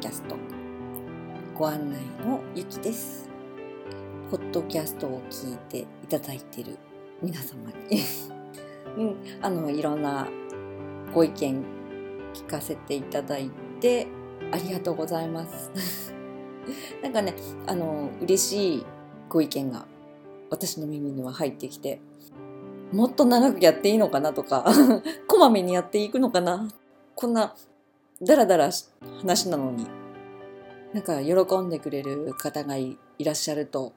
キャスト。ご案内のゆきです。ポッドキャストを聞いていただいている皆様に。うん、あのいろんなご意見聞かせていただいてありがとうございます。なんかねあの嬉しいご意見が私の耳には入ってきてもっと長くやっていいのかなとか こまめにやっていくのかな。こんなダラダラ話なのに。なんか喜んでくれる方がいらっしゃると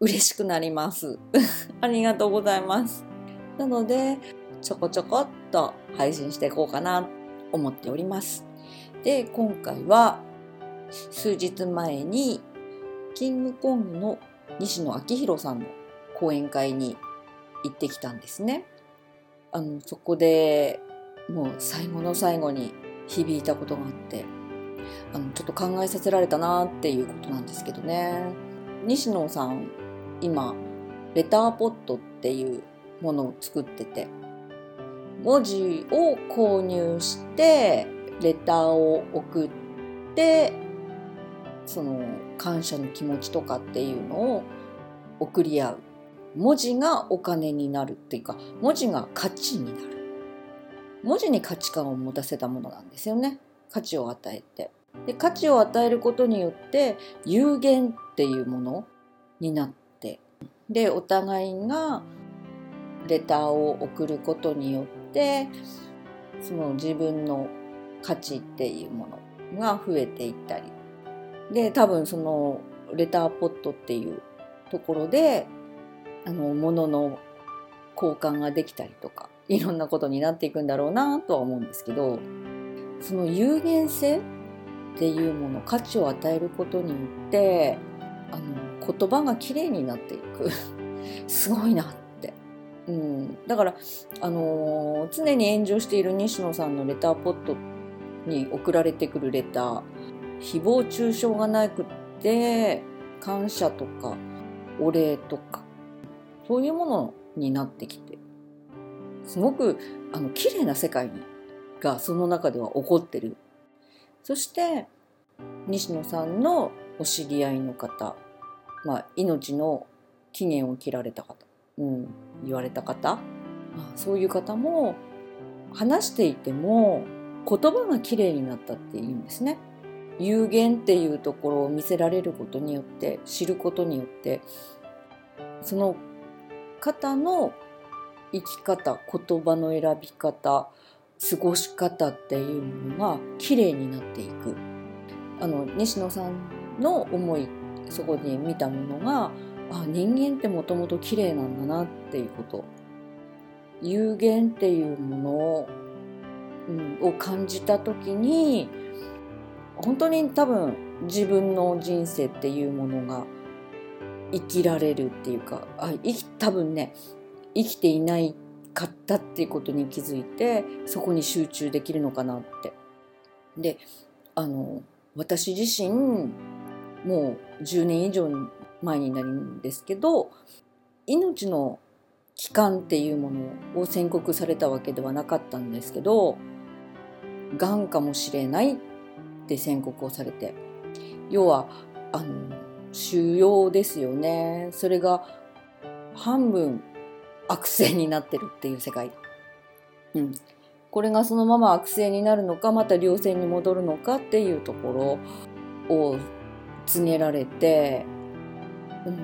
嬉しくなります。ありがとうございます。なのでちょこちょこっと配信していこうかなと思っております。で今回は数日前にキングコングの西野昭弘さんの講演会に行ってきたんですね。あのそこでもう最後の最後に響いたことがあってあのちょっと考えさせられたなっていうことなんですけどね。西野さん今レターポットっていうものを作ってて文字を購入してレターを送ってその感謝の気持ちとかっていうのを送り合う。文字がお金になるっていうか文字が価値になる。文字に価値観を持たせたものなんですよね。価値を与えて。で価値を与えることによって有限っていうものになって。でお互いがレターを送ることによってその自分の価値っていうものが増えていったり。で多分そのレターポットっていうところであの物の交換ができたりとか。いろんなことになっていくんだろうなとは思うんですけどその有限性っていうもの価値を与えることによってあの言葉がきれいになっていく。すごいなって、うん、だからあの、常に炎上している西野さんのレターポットに送られてくるレター誹謗中傷がなくって感謝とかお礼とかそういうものになってきてすごくあの綺麗な世界がその中では起こってるそして西野さんのお知り合いの方、まあ、命の期限を切られた方、うん、言われた方、まあ、そういう方も話していても言葉が綺麗になったっていうんですね。有限っていうところを見せられることによって知ることによってその方の生き方言葉の選び方過ごし方っていうものが綺麗になっていく。あの西野さんの思いそこに見たものがあ人間ってもともと綺麗なんだなっていうこと。有限っていうものを,、感じた時に本当に多分自分の人生っていうものが生きられるっていうかあ多分ね生きていないかったっていうことに気づいてそこに集中できるのかなって。であの私自身もう10年以上前になるんですけど命の期間っていうものを宣告されたわけではなかったんですけどがんかもしれないって宣告をされて要はあの腫瘍ですよねそれが半分悪性になってるっていう世界、うん、これがそのまま悪性になるのかまた良性に戻るのかっていうところを告げられて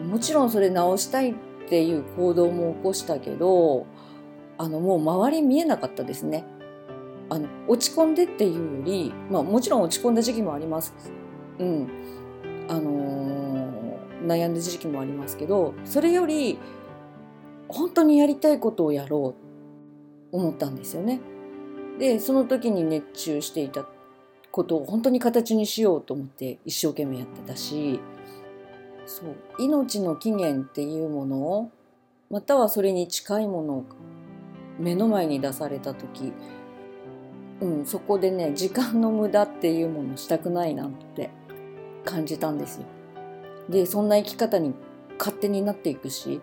もちろんそれ直したいっていう行動も起こしたけどあのもう周り見えなかったですね。あの落ち込んでっていうより、まあ、もちろん落ち込んだ時期もあります。うん。あのー、悩んだ時期もありますけどそれより本当にやりたいことをやろうと思ったんですよね。でその時に熱中していたことを本当に形にしようと思って一生懸命やってたしそう命の起源っていうものをまたはそれに近いものを目の前に出された時うん、そこでね時間の無駄っていうものをしたくないなって感じたんですよ。でそんな生き方に勝手になっていくし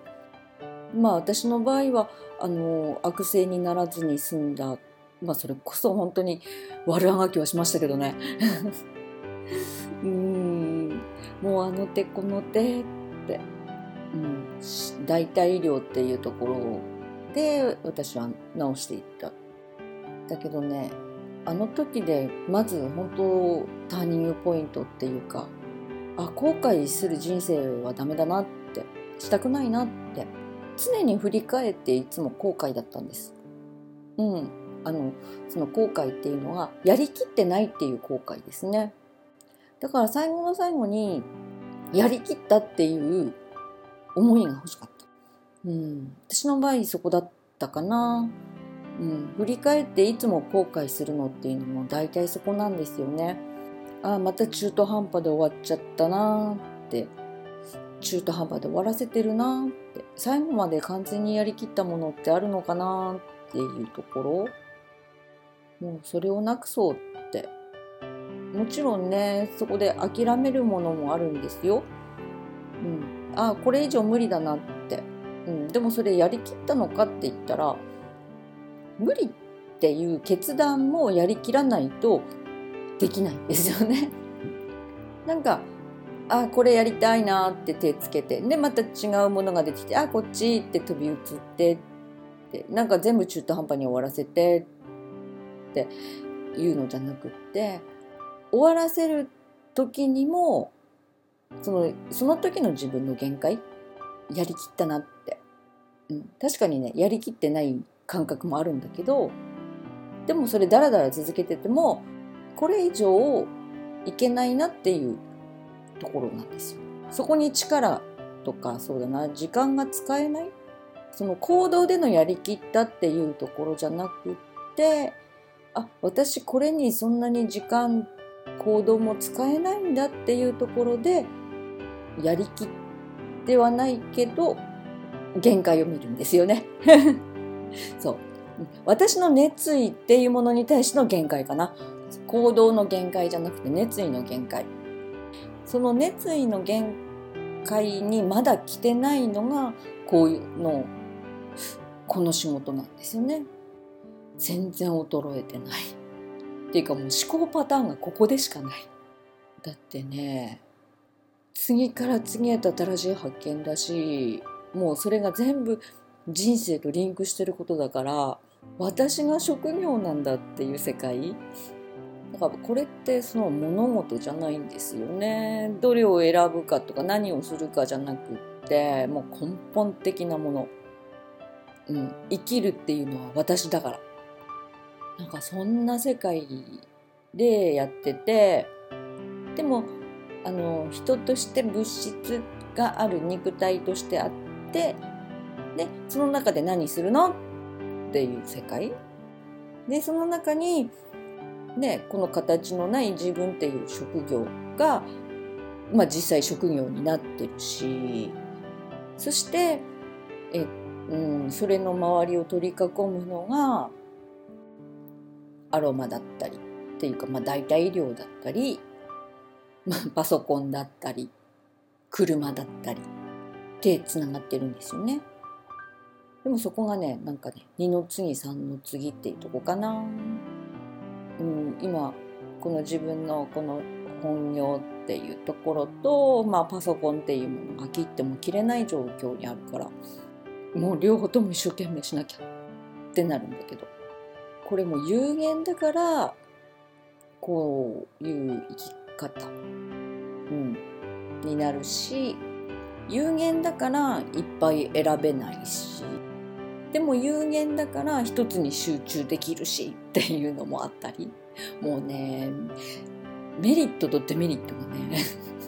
まあ私の場合はあの悪性にならずに済んだまあそれこそ本当に悪あがきはしましたけどね。うん。もうあの手この手って、うん、代替医療っていうところで私は治していった。だけどねあの時でまず本当ターニングポイントっていうかあ後悔する人生はダメだなってしたくないなって常に振り返っていつも後悔だったんです。うん、あのその後悔っていうのはやりきってないっていう後悔ですね。だから最後の最後にやりきったっていう思いが欲しかった。うん、私の場合そこだったかな。うん、振り返っていつも後悔するのっていうのも大体そこなんですよね。ああまた中途半端で終わっちゃったなって中途半端で終わらせてるなって最後まで完全にやりきったものってあるのかなっていうところ？もうそれをなくそうって。もちろんねそこで諦めるものもあるんですよ。うん、ああこれ以上無理だなって、うん、でもそれやりきったのかって言ったら無理っていう決断もやりきらないとできないんですよね。なんかあこれやりたいなって手つけて。でまた違うものが出てきてあこっちって飛び移ってってなんか全部中途半端に終わらせてっていうのじゃなくって終わらせる時にもそのその時の自分の限界？やりきったなって、うん、確かにねやりきってない感覚もあるんだけどでもそれダラダラ続けててもこれ以上いけないなっていうところなんですよ。そこに力とかそうだな時間が使えないその行動でのやりきったっていうところじゃなくってあ私これにそんなに時間行動も使えないんだっていうところでやりきってはないけど限界を見るんですよね。そう私の熱意っていうものに対しての限界かな行動の限界じゃなくて熱意の限界その熱意の限界にまだ来てないのがこういうのこの仕事なんですよね。全然衰えてない。っていうかもう思考パターンがここでしかない。だってね次から次へと新しい発見だしもうそれが全部人生とリンクしてることだから私が職業なんだっていう世界だからこれってその物事じゃないんですよね。どれを選ぶかとか何をするかじゃなくってもう根本的なもの、うん、生きるっていうのは私だから。なんかそんな世界でやっててでもあの人として物質がある肉体としてあってでその中で何するの？っていう世界。でその中にねこの形のない自分っていう職業が、まあ、実際職業になってるしそしてえ、うん、それの周りを取り囲むのがアロマだったりっていうか、まあ、代替医療だったり、まあ、パソコンだったり車だったりでつながってるんですよね。でもそこがねなんかね2の次3の次っていうとこかな。うん、今この自分のこの本業っていうところと、まあ、パソコンっていうものが切っても切れない状況にあるからもう両方とも一生懸命しなきゃってなるんだけどこれも有限だからこういう生き方、うん、になるし有限だからいっぱい選べないしでも有限だから一つに集中できるしっていうのもあったり。もうねメリットとデメリットがね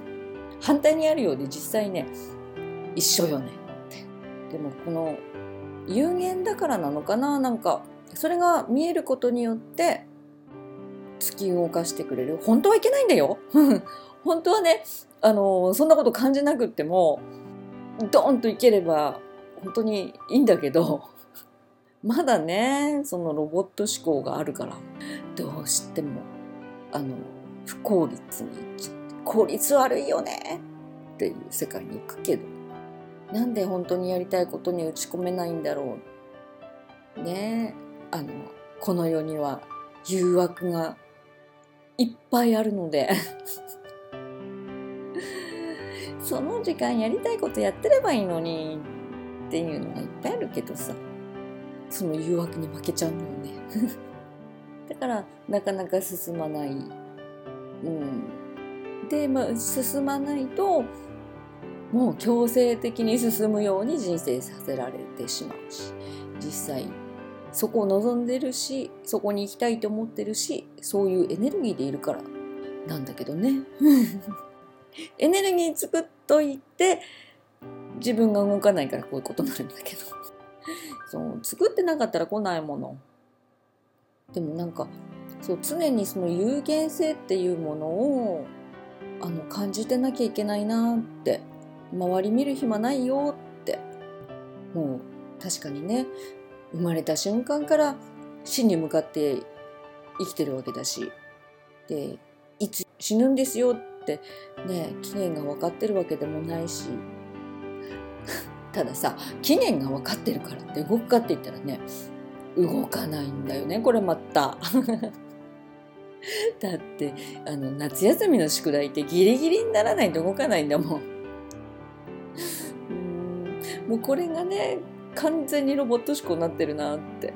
反対にあるようで実際ね一緒よね。でもこの有限だからなのかな？なんかそれが見えることによって突き動かしてくれる。本当はいけないんだよ。本当はねあのそんなこと感じなくってもドーンといければ本当にいいんだけど。まだねそのロボット思考があるからどうしてもあの不効率に効率悪いよねっていう世界に行くけどなんで本当にやりたいことに打ち込めないんだろう。ねあのこの世には誘惑がいっぱいあるので。その時間やりたいことやってればいいのにっていうのがいっぱいあるけどさ。その誘惑に負けちゃうのよね。だからなかなか進まない、うん、で、まあ、進まないともう強制的に進むように人生させられてしまうし実際そこを望んでるしそこに行きたいと思ってるしそういうエネルギーでいるからなんだけどね。エネルギー作っといて自分が動かないからこういうことになるんだけど。そう作ってなかったら来ないもの。でもなんかそう常にその有限性っていうものをあの感じてなきゃいけないなって。周り見る暇ないよって。もう確かにね生まれた瞬間から死に向かって生きてるわけだし。でいつ死ぬんですよってね期限が分かってるわけでもないし。たださ期限が分かってるからって動くかって言ったらね動かないんだよねこれまた。だってあの夏休みの宿題ってギリギリにならないと動かないんだもん。もうこれがね完全にロボット思考になってるなって。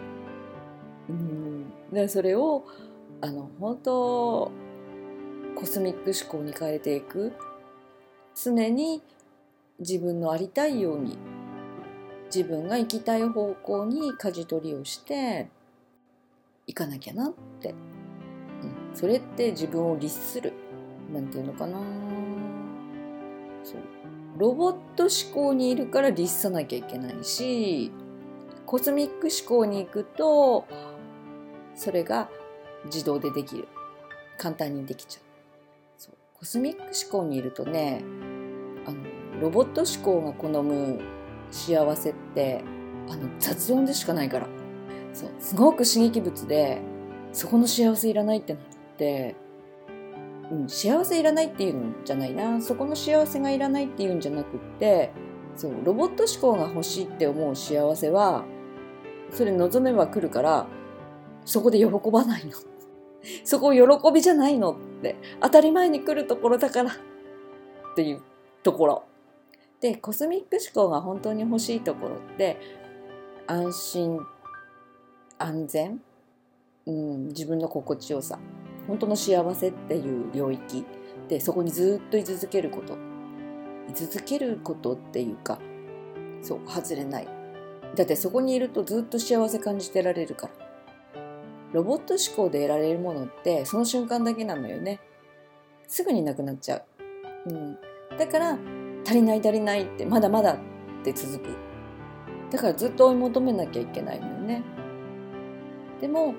うんでそれをあの本当コスミック思考に変えていく常に自分のありたいように自分が行きたい方向に舵取りをして行かなきゃなって、うん、それって自分を律する。なんていうのかな。そう。ロボット思考にいるから律さなきゃいけないしコスミック思考に行くとそれが自動でできる。簡単にできちゃう。そう。コスミック思考にいるとねロボット思考が好む幸せってあの雑音でしかないから。そうすごく刺激物でそこの幸せいらないってなって、うん、幸せいらないっていうんじゃないな。そこの幸せがいらないっていうんじゃなくってそうロボット思考が欲しいって思う幸せはそれ望めば来るからそこで喜ばないの。そこ喜びじゃないのって当たり前に来るところだからっていうところ。でコスミック思考が本当に欲しいところって安心安全、うん、自分の心地よさ。本当の幸せっていう領域でそこにずっと居続けること。居続けることっていうかそう外れない。だってそこにいるとずっと幸せ感じてられるから。ロボット思考で得られるものってその瞬間だけなのよね。すぐになくなっちゃう、うん、だから足りない足りないってまだまだって続く。だからずっと追い求めなきゃいけないのよね。でも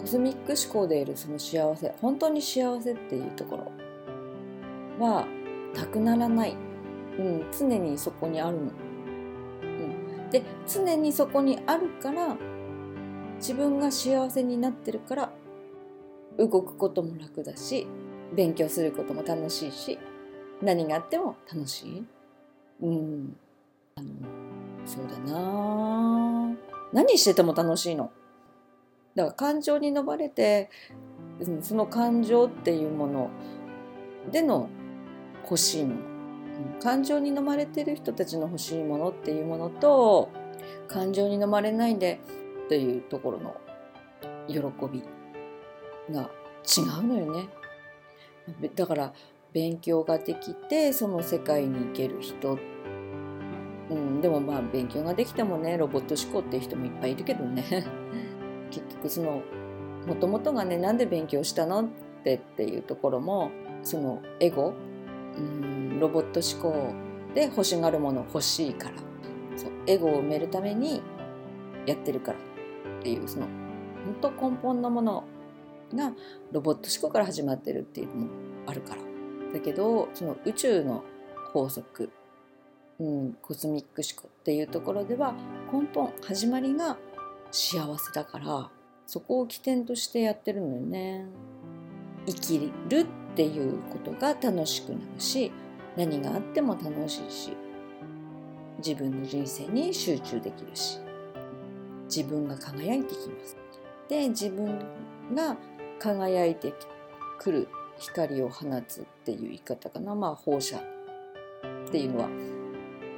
コスミック思考でいるその幸せ本当に幸せっていうところはなくならない、うん、常にそこにあるの、うん、で常にそこにあるから自分が幸せになってるから動くことも楽だし勉強することも楽しいし何があっても楽しい。うん。あのそうだな。何してても楽しいの。だから感情に飲まれてその感情っていうものでの欲しいもの。感情に飲まれてる人たちの欲しいものっていうものと感情に飲まれないでっていうところの喜びが違うのよね。だから勉強ができてその世界に行ける人、うん、でもまあ勉強ができてもねロボット思考っていう人もいっぱいいるけどね。結局そのもともとがねなんで勉強したのってっていうところもそのエゴ、うん、ロボット思考で欲しがるもの欲しいから。そうエゴを埋めるためにやってるからっていうその本当根本のものがロボット思考から始まってるっていうのもあるから。だけどその宇宙の法則、うん、コスミック思考っていうところでは根本始まりが幸せだからそこを起点としてやってるのよね。生きるっていうことが楽しくなるし何があっても楽しいし自分の人生に集中できるし自分が輝いてきます。で自分が輝いてくる光を放つっていう言い方かなまあ放射っていうのは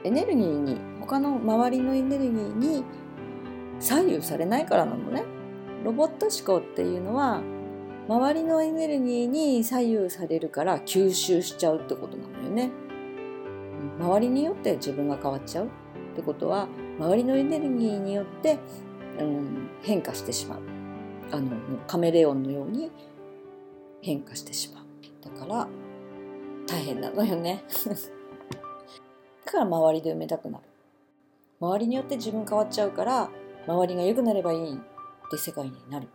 エネルギーに他の周りのエネルギーに左右されないからなのね。ロボット思考っていうのは周りのエネルギーに左右されるから吸収しちゃうってことなのよね。周りによって自分が変わっちゃうってことは周りのエネルギーによって、うん、変化してしまうあのカメレオンのように変化してしまう。だから大変なのよね。だから周りで埋めたくなる。周りによって自分変わっちゃうから周りが良くなればいいって世界になる。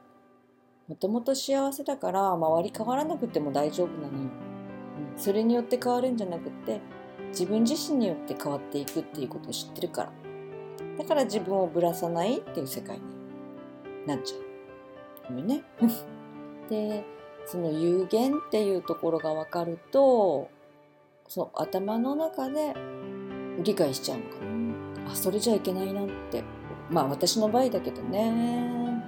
もともと幸せだから周り変わらなくても大丈夫なのよ、それによって変わるんじゃなくって自分自身によって変わっていくっていうことを知ってるから。だから自分をぶらさないっていう世界になっちゃうよね。でその有限っていうところが分かるとその頭の中で理解しちゃうのかな。あそれじゃいけないなって。まあ私の場合だけどね。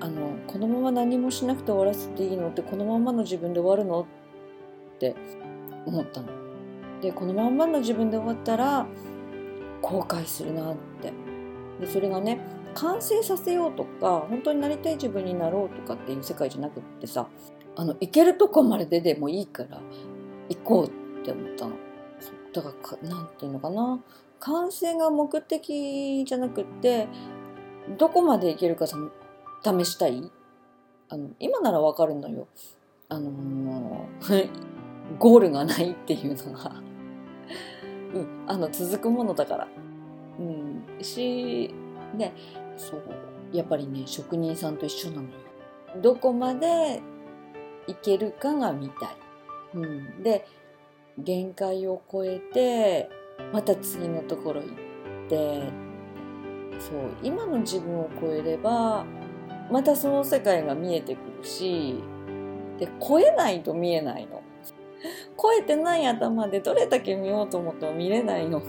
あのこのまま何もしなくて終わらせていいのってこのままの自分で終わるのって思ったの。でこのまんまの自分で終わったら後悔するなって。でそれがね完成させようとか本当になりたい自分になろうとかっていう世界じゃなくってさあの行けるとこまででもいいから行こうって思ったの。だから何て言うのかな完成が目的じゃなくってどこまでいけるか試したい？あの今ならわかるのよ。あのー、ゴールがないっていうのがうん、あの続くものだから。うん、しねそうやっぱりね職人さんと一緒なのよ。どこまでいけるかが見たい。うん、で限界を超えてまた次のところ行ってそう今の自分を超えればまたその世界が見えてくるしで超えないと見えないの。超えてない頭でどれだけ見ようと思っても見れないの。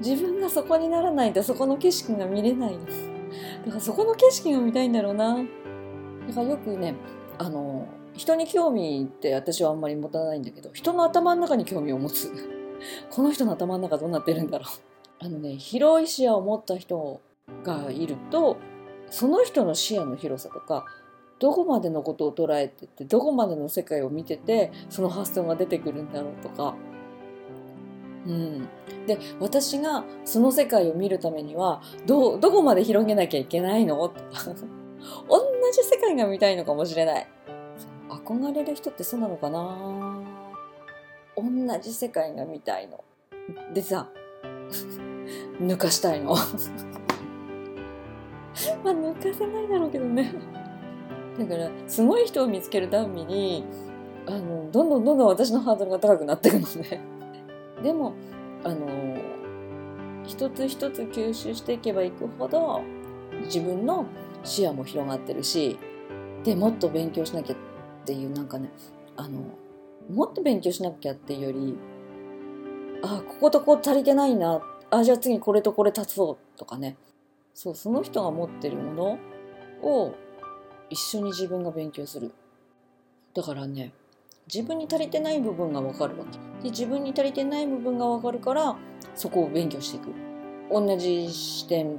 自分がそこにならないとそこの景色が見れないの。だからそこの景色が見たいんだろうな。だからよくね、あの、人に興味って私はあんまり持たないんだけど、人の頭の中に興味を持つ。この人の頭の中どうなってるんだろう。あのね、広い視野を持った人がいると、その人の視野の広さとか、どこまでのことを捉えててどこまでの世界を見ててその発想が出てくるんだろうとか。うん、で私がその世界を見るためにはどどこまで広げなきゃいけないの？とか 同じ世界が見たいのかもしれない憧れる人ってそうなのかな？同じ世界が見たいの。でさ 抜かしたいの。まあ抜かせないだろうけどね。だからすごい人を見つけるたびにあのどんどんどんどん私のハードルが高くなっていくのね。でもあの一つ一つ吸収していけばいくほど自分の視野も広がってるしでもっと勉強しなきゃっていうなんかねあのもっと勉強しなきゃっていうよりあこことこ足りてないなあじゃあ次これとこれ足そうとかね。そうその人が持ってるものを一緒に自分が勉強する。だからね自分に足りてない部分が分かるわけ。で自分に足りてない部分が分かるからそこを勉強していく。同じ視点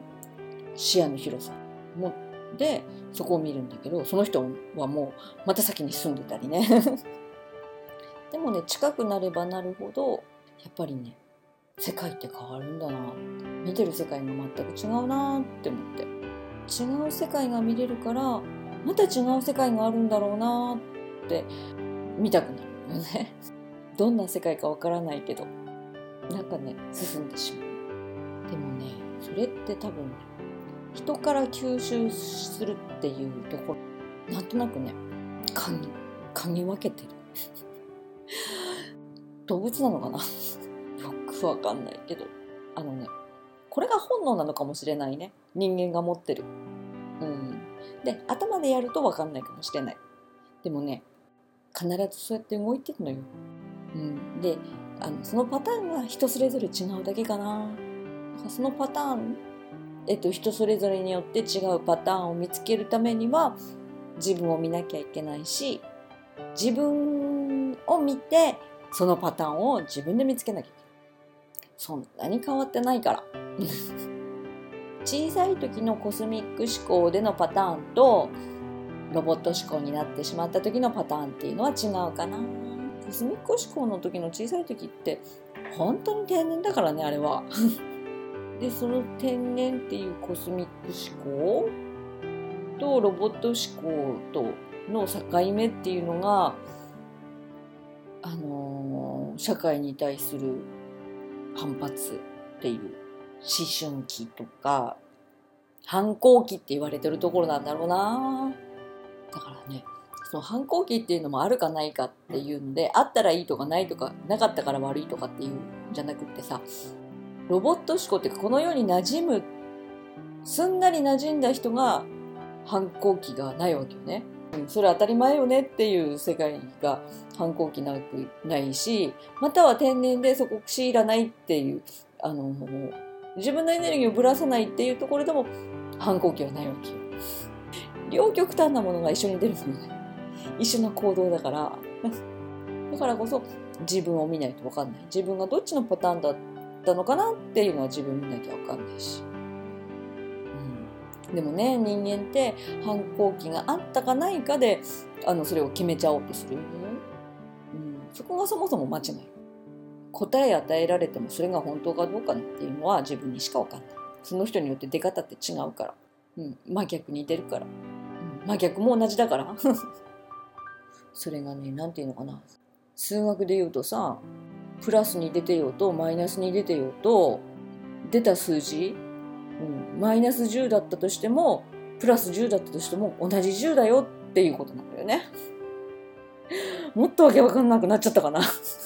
視野の広さ。もでそこを見るんだけどその人はもうまた先に住んでたりね でもね近くなればなるほどやっぱりね世界って変わるんだな見てる世界が全く違うなって思って違う世界が見れるからまた違う世界があるんだろうなって見たくなるよね。どんな世界かわからないけどなんかね進んでしまう。でもねそれって多分人から吸収するっていうところなんとなくね嗅ぎ分けてる。動物なのかな？よくわかんないけど。あのねこれが本能なのかもしれないね。人間が持ってる。うん。で頭でやると分かんないかもしれない。でもね必ずそうやって動いてるのよ、うん、であのそのパターンが人それぞれ違うだけかな。そのパターン、えっと、人それぞれによって違うパターンを見つけるためには自分を見なきゃいけないし自分を見てそのパターンを自分で見つけなきゃいけない。そんなに変わってないから。小さい時のコスミック思考でのパターンとロボット思考になってしまった時のパターンっていうのは違うかな。コスミック思考の時の小さい時って本当に天然だからねあれは。でその天然っていうコスミック思考？とロボット思考との境目っていうのがあのー、社会に対する反発っていう思春期とか反抗期って言われてるところなんだろうな。だからねその反抗期っていうのもあるかないかっていうのであったらいいとかないとかなかったから悪いとかっていうんじゃなくってさロボット思考ってこの世に馴染むすんなり馴染んだ人が反抗期がないわけよね。それ当たり前よねっていう世界が反抗期なくないしまたは天然でそこ強いらないっていうあの自分のエネルギーをぶらさないっていうところでも反抗期はないわけよ。両極端なものが一緒に出るのね。一緒の行動だから。だからこそ自分を見ないと分かんない。自分がどっちのパターンだったのかなっていうのは自分見なきゃ分かんないし。うん、でもね、人間って反抗期があったかないかで、あの、それを決めちゃおうとする。うん、そこがそもそも間違い。答え与えられてもそれが本当かどうかっていうのは自分にしか分かんない。その人によって出方って違うから。うん、真逆に出るから。うん、真逆も同じだから。それがね、なんていうのかな。数学で言うとさ、プラスに出てようとマイナスに出てようと、出た数字、うん、マイナス10だったとしても、プラス10だったとしても同じ10だよっていうことなんだよね。もっとわけわかんなくなっちゃったかな。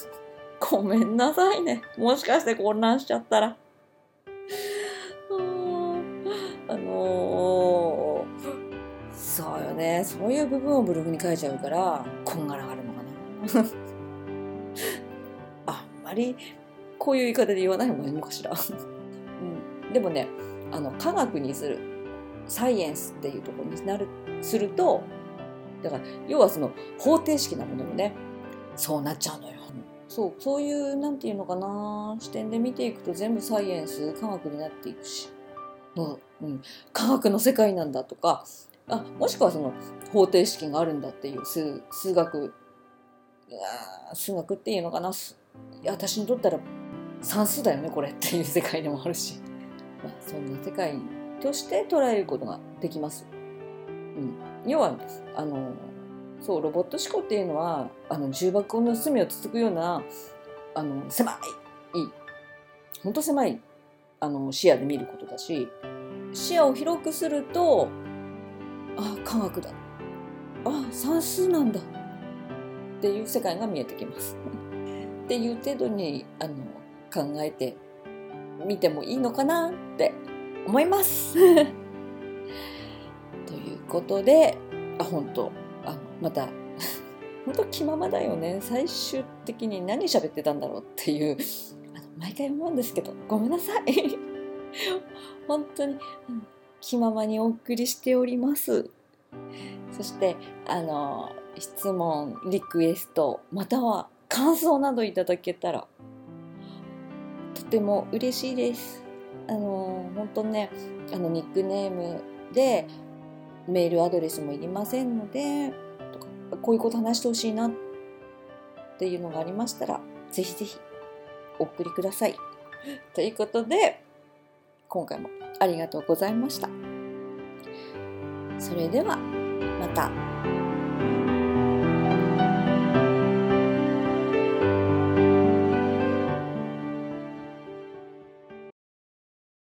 ごめんなさいね。もしかして混乱しちゃったら。あのー、そうよね。そういう部分をブログに書いちゃうから、こんがらがるのかな。あこういう言い方で言わない方がいいのかしら。うん、でもね、あの、科学にする、サイエンスっていうところになる、すると、だから、要はその方程式なものもね、そうなっちゃうのよ。そうそういうなんていうのかな視点で見ていくと全部サイエンス科学になっていくし、うんうん、科学の世界なんだとかあもしくはその方程式があるんだっていう数数学数学っていうのかな私にとったら算数だよねこれっていう世界でもあるし、まあ、そんな世界として捉えることができます。うん、要はあのそうロボット思考っていうのはあの重箱の隅をつつくようなあの狭い本当狭いあの視野で見ることだし視野を広くするとあ科学だ。あ算数なんだ。っていう世界が見えてきます。っていう程度にあの考えてみてもいいのかなって思います。ということであ本当。また 本当気ままだよね。最終的に何喋ってたんだろうっていうあの毎回思うんですけど。ごめんなさい。本当に、うん、気ままにお送りしております。そしてあの質問リクエストまたは感想などいただけたらとても嬉しいですあの本当ねあのニックネームでメールアドレスもいりませんのでとかこういうこと話してほしいなっていうのがありましたら、ぜひぜひお送りください。ということで、今回もありがとうございました。それでは、また。